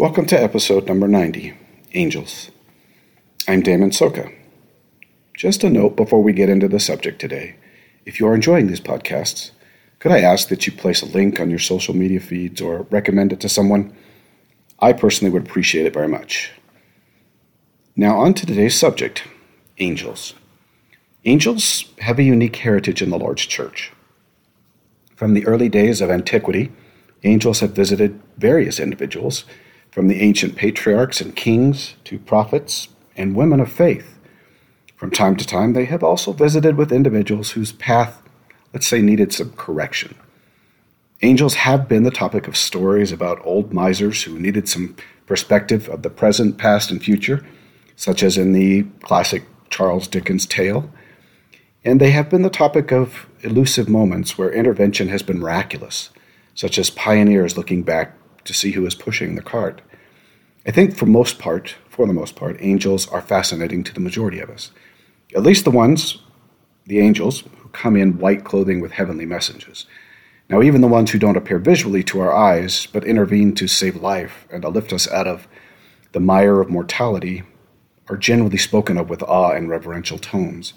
Welcome to episode number 90 Angels. I'm Damon Soka. Just a note before we get into the subject today. If you are enjoying these podcasts, could I ask that you place a link on your social media feeds or recommend it to someone? I personally would appreciate it very much. Now, on to today's subject angels. Angels have a unique heritage in the Lord's church. From the early days of antiquity, angels have visited various individuals from the ancient patriarchs and kings to prophets and women of faith. From time to time, they have also visited with individuals whose path, let's say, needed some correction. Angels have been the topic of stories about old misers who needed some perspective of the present, past, and future, such as in the classic Charles Dickens tale. And they have been the topic of elusive moments where intervention has been miraculous, such as pioneers looking back to see who is pushing the cart. I think for most part, for the most part, angels are fascinating to the majority of us. At least the ones, the angels, who come in white clothing with heavenly messages. Now, even the ones who don't appear visually to our eyes, but intervene to save life and to lift us out of the mire of mortality, are generally spoken of with awe and reverential tones.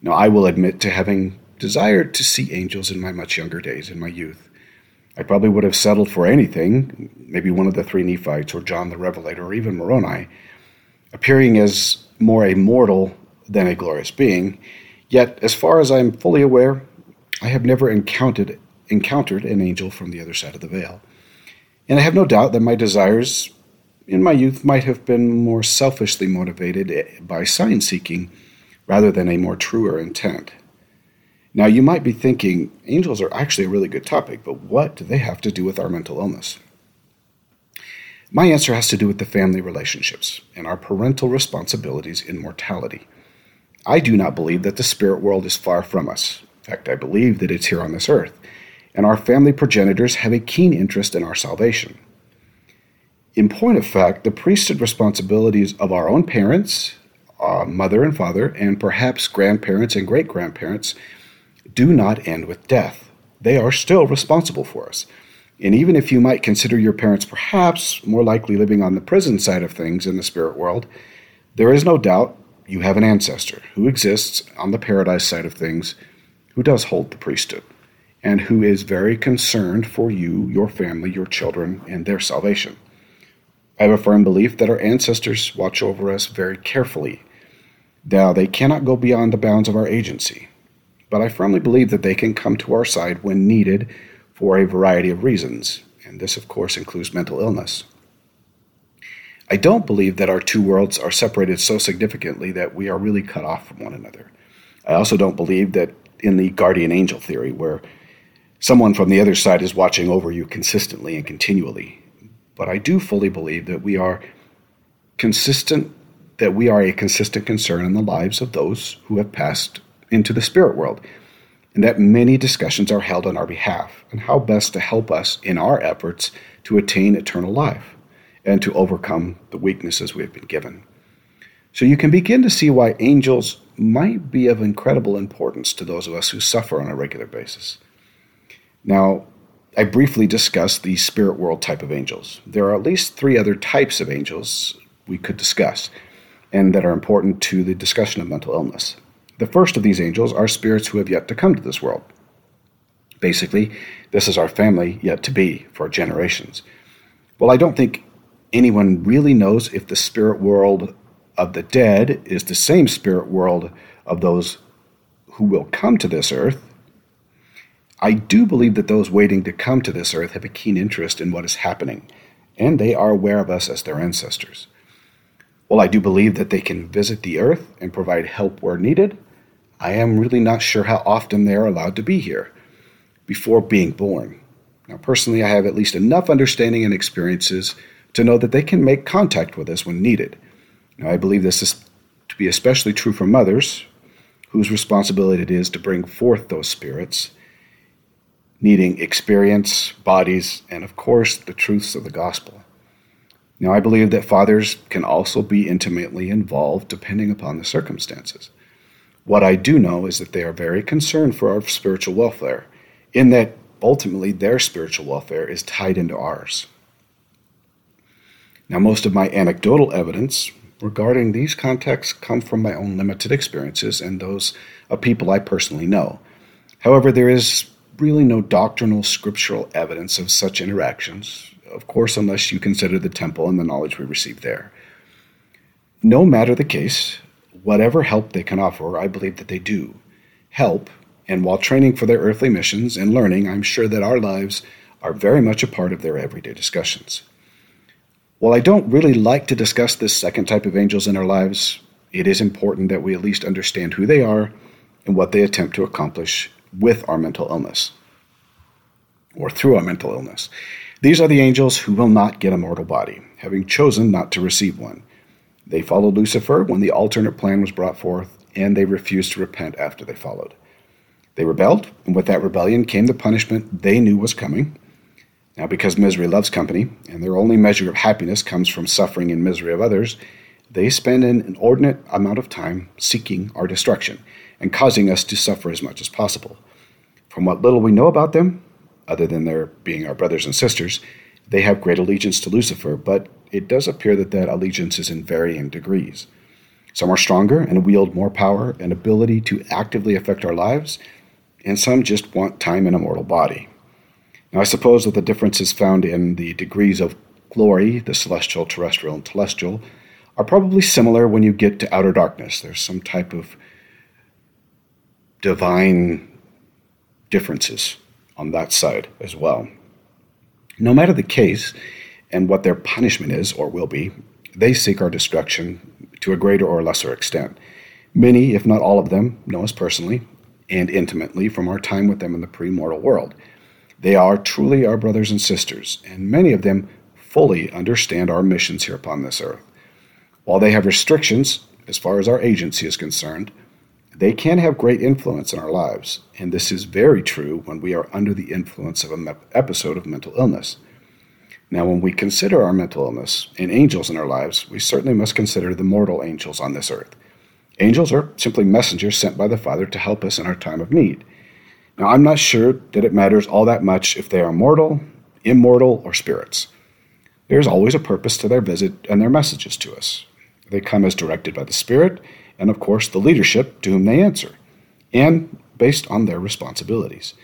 Now, I will admit to having desired to see angels in my much younger days, in my youth. I probably would have settled for anything, maybe one of the three Nephites or John the Revelator or even Moroni, appearing as more a mortal than a glorious being. Yet, as far as I am fully aware, I have never encountered encountered an angel from the other side of the veil. And I have no doubt that my desires in my youth might have been more selfishly motivated by sign seeking rather than a more truer intent. Now, you might be thinking, angels are actually a really good topic, but what do they have to do with our mental illness? My answer has to do with the family relationships and our parental responsibilities in mortality. I do not believe that the spirit world is far from us. In fact, I believe that it's here on this earth, and our family progenitors have a keen interest in our salvation. In point of fact, the priesthood responsibilities of our own parents, uh, mother and father, and perhaps grandparents and great grandparents do not end with death. They are still responsible for us. And even if you might consider your parents perhaps more likely living on the prison side of things in the spirit world, there is no doubt you have an ancestor who exists on the paradise side of things who does hold the priesthood and who is very concerned for you, your family, your children, and their salvation. I have a firm belief that our ancestors watch over us very carefully. Now, they cannot go beyond the bounds of our agency but I firmly believe that they can come to our side when needed for a variety of reasons, and this, of course, includes mental illness. I don't believe that our two worlds are separated so significantly that we are really cut off from one another. I also don't believe that in the guardian angel theory, where someone from the other side is watching over you consistently and continually. But I do fully believe that we are consistent, that we are a consistent concern in the lives of those who have passed into the spirit world, and that many discussions are held on our behalf and how best to help us in our efforts to attain eternal life and to overcome the weaknesses we have been given. So you can begin to see why angels might be of incredible importance to those of us who suffer on a regular basis. Now, I briefly discussed the spirit world type of angels. There are at least three other types of angels we could discuss and that are important to the discussion of mental illness. The first of these angels are spirits who have yet to come to this world. Basically, this is our family yet to be for generations. Well, I don't think anyone really knows if the spirit world of the dead is the same spirit world of those who will come to this earth. I do believe that those waiting to come to this earth have a keen interest in what is happening, and they are aware of us as their ancestors. While I do believe that they can visit the earth and provide help where needed, I am really not sure how often they are allowed to be here before being born. Now, personally, I have at least enough understanding and experiences to know that they can make contact with us when needed. Now, I believe this is to be especially true for mothers, whose responsibility it is to bring forth those spirits, needing experience, bodies, and of course, the truths of the gospel. Now, I believe that fathers can also be intimately involved depending upon the circumstances. What I do know is that they are very concerned for our spiritual welfare, in that ultimately their spiritual welfare is tied into ours. Now, most of my anecdotal evidence regarding these contexts come from my own limited experiences and those of people I personally know. However, there is really no doctrinal scriptural evidence of such interactions, of course, unless you consider the temple and the knowledge we receive there. No matter the case, whatever help they can offer, I believe that they do help, and while training for their earthly missions and learning, I'm sure that our lives are very much a part of their everyday discussions. While I don't really like to discuss this second type of angels in our lives, it is important that we at least understand who they are and what they attempt to accomplish with our mental illness or through our mental illness. These are the angels who will not get a mortal body, having chosen not to receive one. They followed Lucifer when the alternate plan was brought forth, and they refused to repent after they followed. They rebelled, and with that rebellion came the punishment they knew was coming. Now, because misery loves company, and their only measure of happiness comes from suffering and misery of others, they spend an inordinate amount of time seeking our destruction and causing us to suffer as much as possible. From what little we know about them, other than their being our brothers and sisters, they have great allegiance to Lucifer, but it does appear that that allegiance is in varying degrees. Some are stronger and wield more power and ability to actively affect our lives, and some just want time in a mortal body. Now, I suppose that the difference is found in the degrees of glory, the celestial, terrestrial, and telestial, are probably similar when you get to outer darkness. There's some type of divine differences on that side as well. No matter the case and what their punishment is or will be, they seek our destruction to a greater or lesser extent. Many, if not all of them, know us personally and intimately from our time with them in the pre mortal world. They are truly our brothers and sisters, and many of them fully understand our missions here upon this earth. While they have restrictions as far as our agency is concerned, they can have great influence in our lives, and this is very true when we are under the influence of an episode of mental illness. Now, when we consider our mental illness and angels in our lives, we certainly must consider the mortal angels on this earth. Angels are simply messengers sent by the Father to help us in our time of need. Now, I'm not sure that it matters all that much if they are mortal, immortal, or spirits. There's always a purpose to their visit and their messages to us. They come as directed by the Spirit, and of course, the leadership to whom they answer, and based on their responsibilities.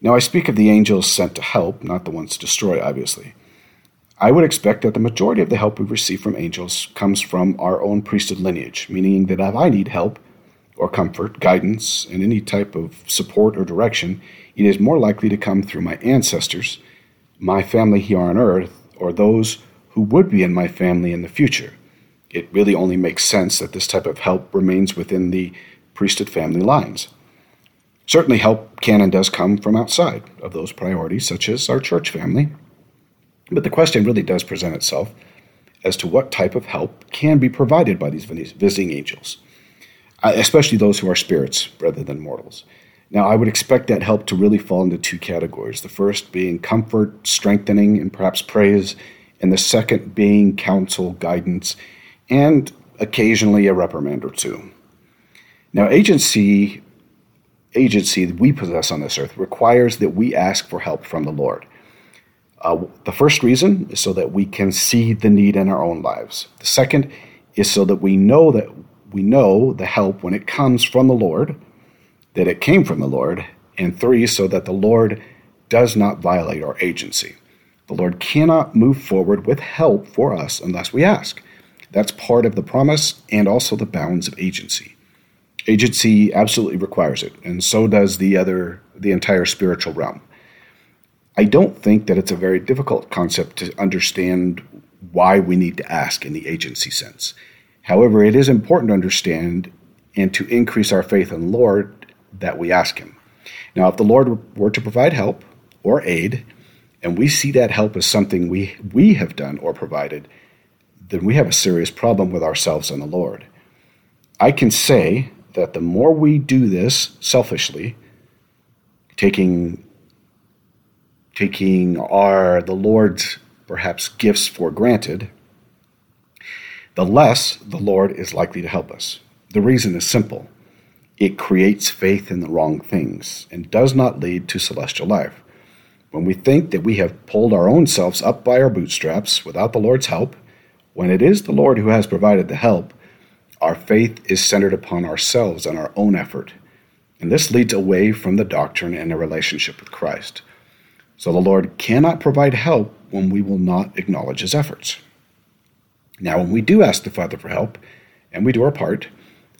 Now, I speak of the angels sent to help, not the ones to destroy, obviously. I would expect that the majority of the help we receive from angels comes from our own priesthood lineage, meaning that if I need help, or comfort, guidance, and any type of support or direction, it is more likely to come through my ancestors, my family here on earth, or those who would be in my family in the future. It really only makes sense that this type of help remains within the priesthood family lines. Certainly, help can and does come from outside of those priorities, such as our church family. But the question really does present itself as to what type of help can be provided by these visiting angels. Uh, especially those who are spirits rather than mortals. Now, I would expect that help to really fall into two categories. The first being comfort, strengthening, and perhaps praise, and the second being counsel, guidance, and occasionally a reprimand or two. Now, agency agency that we possess on this earth requires that we ask for help from the Lord. Uh, the first reason is so that we can see the need in our own lives. The second is so that we know that we know the help when it comes from the Lord, that it came from the Lord, and three, so that the Lord does not violate our agency. The Lord cannot move forward with help for us unless we ask. That's part of the promise and also the bounds of agency. Agency absolutely requires it, and so does the other the entire spiritual realm. I don't think that it's a very difficult concept to understand why we need to ask in the agency sense. However, it is important to understand and to increase our faith in the Lord that we ask Him. Now, if the Lord were to provide help or aid, and we see that help as something we, we have done or provided, then we have a serious problem with ourselves and the Lord. I can say that the more we do this selfishly, taking taking our the Lord's perhaps gifts for granted, the less the Lord is likely to help us. The reason is simple it creates faith in the wrong things and does not lead to celestial life. When we think that we have pulled our own selves up by our bootstraps without the Lord's help, when it is the Lord who has provided the help, our faith is centered upon ourselves and our own effort. And this leads away from the doctrine and a relationship with Christ. So the Lord cannot provide help when we will not acknowledge his efforts. Now, when we do ask the Father for help, and we do our part,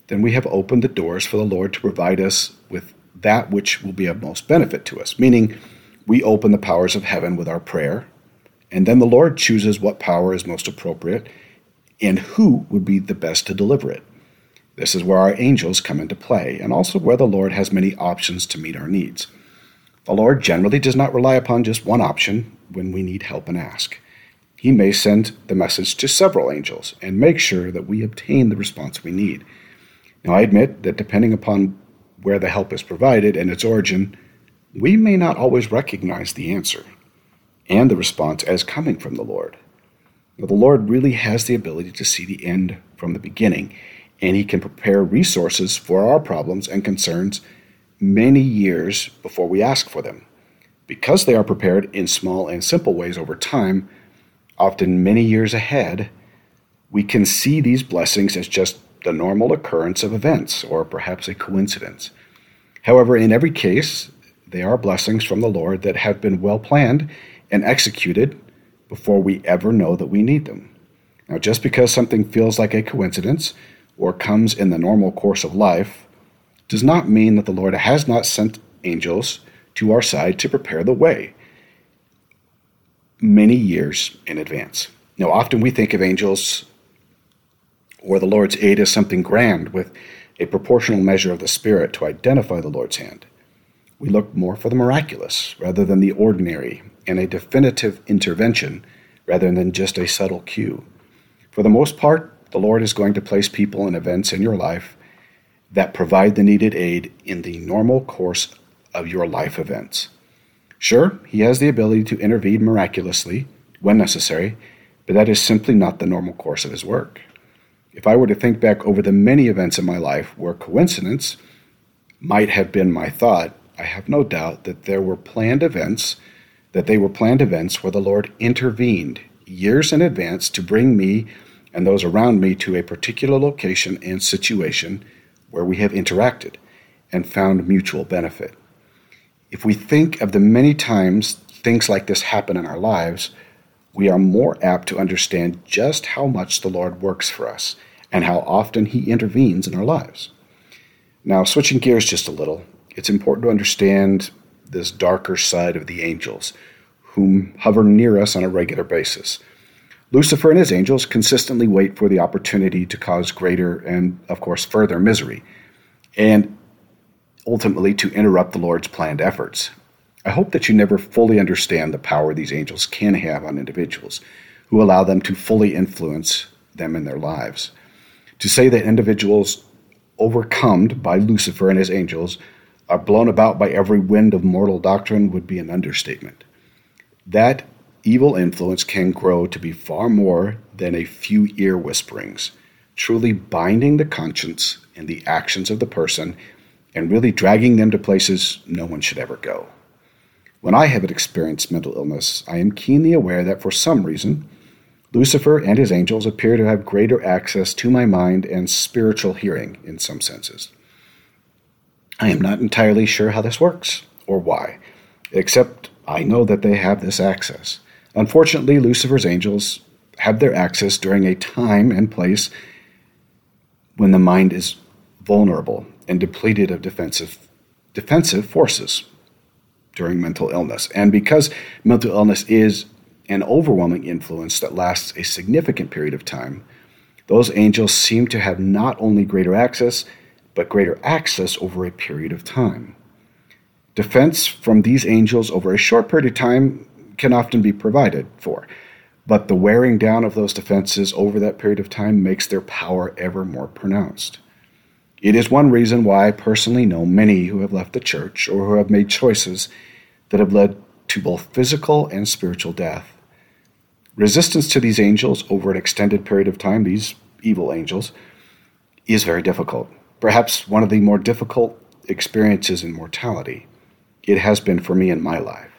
then we have opened the doors for the Lord to provide us with that which will be of most benefit to us, meaning we open the powers of heaven with our prayer, and then the Lord chooses what power is most appropriate and who would be the best to deliver it. This is where our angels come into play, and also where the Lord has many options to meet our needs. The Lord generally does not rely upon just one option when we need help and ask. He may send the message to several angels and make sure that we obtain the response we need. Now, I admit that depending upon where the help is provided and its origin, we may not always recognize the answer and the response as coming from the Lord. Now, the Lord really has the ability to see the end from the beginning, and He can prepare resources for our problems and concerns many years before we ask for them. Because they are prepared in small and simple ways over time, often many years ahead, we can see these blessings as just the normal occurrence of events or perhaps a coincidence. However, in every case, they are blessings from the Lord that have been well planned and executed before we ever know that we need them. Now, just because something feels like a coincidence or comes in the normal course of life does not mean that the Lord has not sent angels to our side to prepare the way many years in advance. Now, often we think of angels or the Lord's aid as something grand with a proportional measure of the Spirit to identify the Lord's hand. We look more for the miraculous rather than the ordinary and a definitive intervention rather than just a subtle cue. For the most part, the Lord is going to place people and events in your life that provide the needed aid in the normal course of your life events. Sure, He has the ability to intervene miraculously when necessary, but that is simply not the normal course of His work. If I were to think back over the many events in my life where coincidence might have been my thought, I have no doubt that there were planned events, that they were planned events where the Lord intervened years in advance to bring me and those around me to a particular location and situation where we have interacted and found mutual benefit. If we think of the many times things like this happen in our lives, we are more apt to understand just how much the Lord works for us and how often He intervenes in our lives. Now, switching gears just a little, it's important to understand this darker side of the angels, whom hover near us on a regular basis. Lucifer and his angels consistently wait for the opportunity to cause greater and, of course, further misery, and ultimately to interrupt the Lord's planned efforts. I hope that you never fully understand the power these angels can have on individuals who allow them to fully influence them in their lives. To say that individuals overcome by Lucifer and his angels are blown about by every wind of mortal doctrine would be an understatement. That evil influence can grow to be far more than a few ear whisperings, truly binding the conscience and the actions of the person and really dragging them to places no one should ever go. When I have experienced mental illness, I am keenly aware that for some reason, Lucifer and his angels appear to have greater access to my mind and spiritual hearing in some senses. I am not entirely sure how this works or why, except I know that they have this access. Unfortunately, Lucifer's angels have their access during a time and place when the mind is vulnerable and depleted of defensive defensive forces during mental illness. And because mental illness is an overwhelming influence that lasts a significant period of time, those angels seem to have not only greater access, but greater access over a period of time. Defense from these angels over a short period of time can often be provided for, but the wearing down of those defenses over that period of time makes their power ever more pronounced. It is one reason why I personally know many who have left the church or who have made choices that have led to both physical and spiritual death. Resistance to these angels over an extended period of time, these evil angels, is very difficult perhaps one of the more difficult experiences in mortality. It has been for me in my life.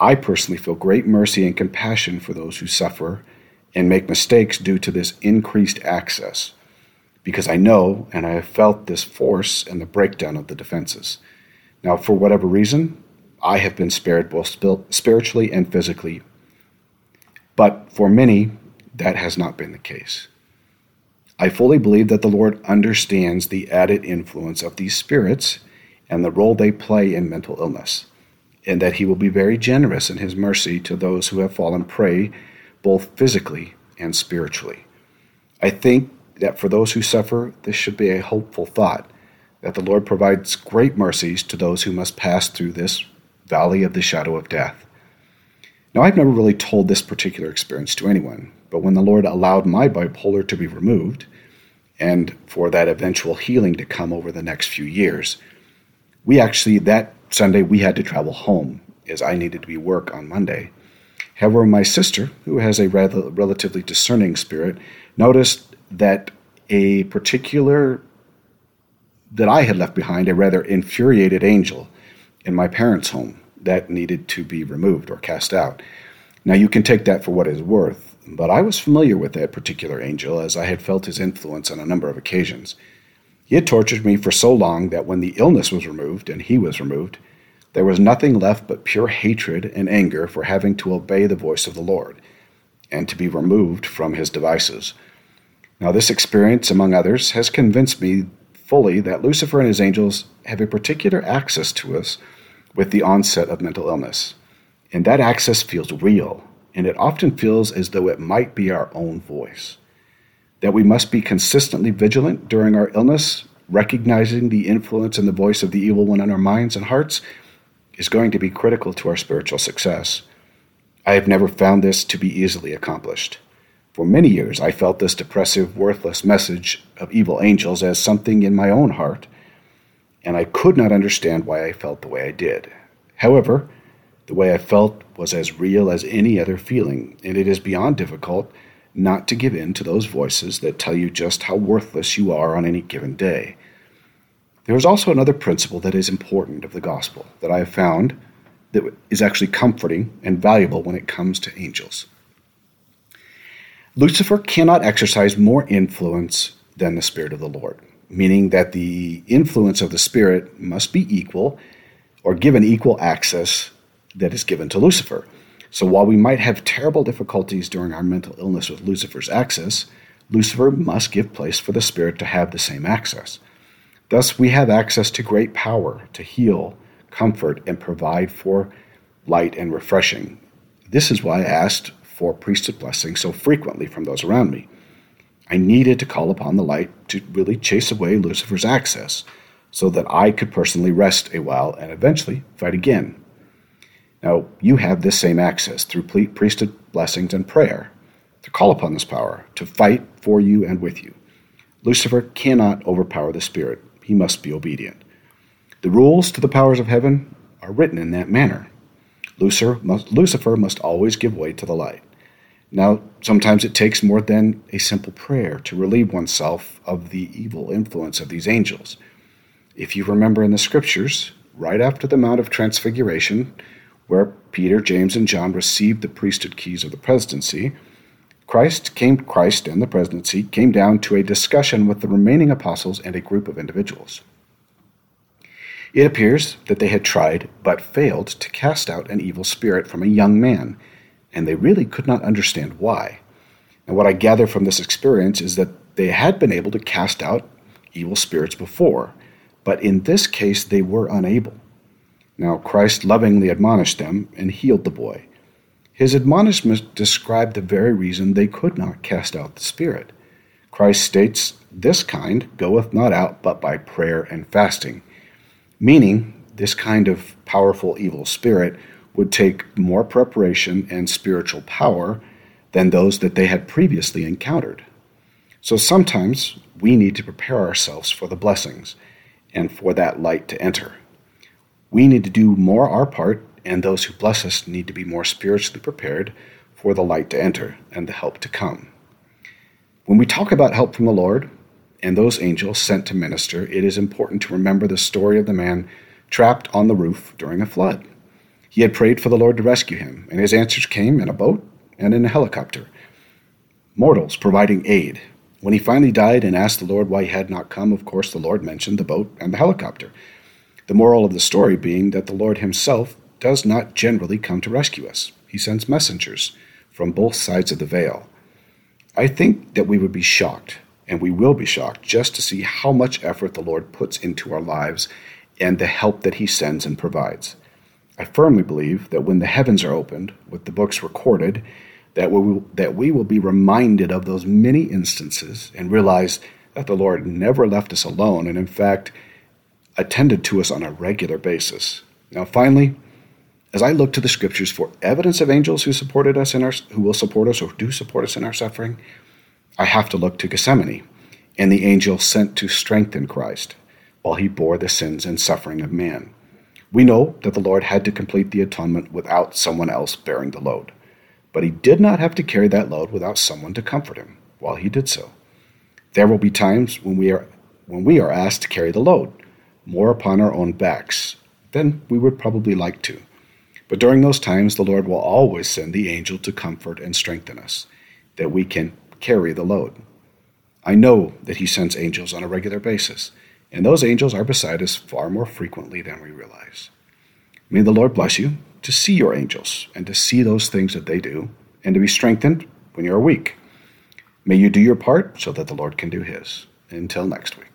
I personally feel great mercy and compassion for those who suffer and make mistakes due to this increased access, because I know and I have felt this force and the breakdown of the defenses. Now, for whatever reason, I have been spared both spiritually and physically. But for many, that has not been the case. I fully believe that the Lord understands the added influence of these spirits and the role they play in mental illness, and that He will be very generous in His mercy to those who have fallen prey both physically and spiritually. I think that for those who suffer, this should be a hopeful thought that the Lord provides great mercies to those who must pass through this valley of the shadow of death. Now, I've never really told this particular experience to anyone, but when the Lord allowed my bipolar to be removed, and for that eventual healing to come over the next few years, we actually, that Sunday, we had to travel home as I needed to be work on Monday. However, my sister, who has a rather relatively discerning spirit, noticed that a particular that I had left behind a rather infuriated angel in my parents' home that needed to be removed or cast out. Now, you can take that for what it's worth, but I was familiar with that particular angel as I had felt his influence on a number of occasions. He had tortured me for so long that when the illness was removed and he was removed, there was nothing left but pure hatred and anger for having to obey the voice of the Lord and to be removed from his devices. Now, this experience, among others, has convinced me fully that Lucifer and his angels have a particular access to us with the onset of mental illness. And that access feels real, and it often feels as though it might be our own voice. That we must be consistently vigilant during our illness, recognizing the influence and the voice of the evil one in our minds and hearts, is going to be critical to our spiritual success. I have never found this to be easily accomplished. For many years, I felt this depressive, worthless message of evil angels as something in my own heart, and I could not understand why I felt the way I did. However, the way I felt was as real as any other feeling, and it is beyond difficult not to give in to those voices that tell you just how worthless you are on any given day. There is also another principle that is important of the gospel that I have found that is actually comforting and valuable when it comes to angels. Lucifer cannot exercise more influence than the Spirit of the Lord, meaning that the influence of the Spirit must be equal or given equal access that is given to Lucifer. So while we might have terrible difficulties during our mental illness with Lucifer's access, Lucifer must give place for the Spirit to have the same access. Thus, we have access to great power to heal, comfort, and provide for light and refreshing. This is why I asked for priesthood blessing so frequently from those around me. I needed to call upon the light to really chase away Lucifer's access so that I could personally rest a while and eventually fight again. Now, you have this same access through priesthood blessings and prayer to call upon this power, to fight for you and with you. Lucifer cannot overpower the Spirit, he must be obedient. The rules to the powers of heaven are written in that manner. Lucifer must, Lucifer must always give way to the light. Now, sometimes it takes more than a simple prayer to relieve oneself of the evil influence of these angels. If you remember in the scriptures, right after the Mount of Transfiguration, where Peter, James, and John received the priesthood keys of the presidency, Christ came Christ and the presidency came down to a discussion with the remaining apostles and a group of individuals. It appears that they had tried but failed to cast out an evil spirit from a young man, and they really could not understand why. And what I gather from this experience is that they had been able to cast out evil spirits before, but in this case they were unable. Now Christ lovingly admonished them and healed the boy. His admonishment described the very reason they could not cast out the spirit. Christ states, This kind goeth not out but by prayer and fasting meaning this kind of powerful evil spirit would take more preparation and spiritual power than those that they had previously encountered. So sometimes we need to prepare ourselves for the blessings and for that light to enter. We need to do more our part, and those who bless us need to be more spiritually prepared for the light to enter and the help to come. When we talk about help from the Lord, and those angels sent to minister, it is important to remember the story of the man trapped on the roof during a flood. He had prayed for the Lord to rescue him, and his answers came in a boat and in a helicopter. mortals providing aid. When he finally died and asked the Lord why he had not come, of course, the Lord mentioned the boat and the helicopter. The moral of the story being that the Lord himself does not generally come to rescue us. He sends messengers from both sides of the veil. I think that we would be shocked, and we will be shocked, just to see how much effort the Lord puts into our lives and the help that He sends and provides. I firmly believe that when the heavens are opened, with the books recorded, that we will, that we will be reminded of those many instances and realize that the Lord never left us alone and, in fact, attended to us on a regular basis. Now, finally, as I look to the scriptures for evidence of angels who supported us in our who will support us or do support us in our suffering, I have to look to Gethsemane and the angel sent to strengthen Christ while he bore the sins and suffering of man. We know that the Lord had to complete the atonement without someone else bearing the load, but he did not have to carry that load without someone to comfort him while he did so. There will be times when we are when we are asked to carry the load more upon our own backs than we would probably like to. But during those times, the Lord will always send the angel to comfort and strengthen us, that we can carry the load. I know that He sends angels on a regular basis, and those angels are beside us far more frequently than we realize. May the Lord bless you to see your angels and to see those things that they do, and to be strengthened when you are weak. May you do your part so that the Lord can do His. Until next week.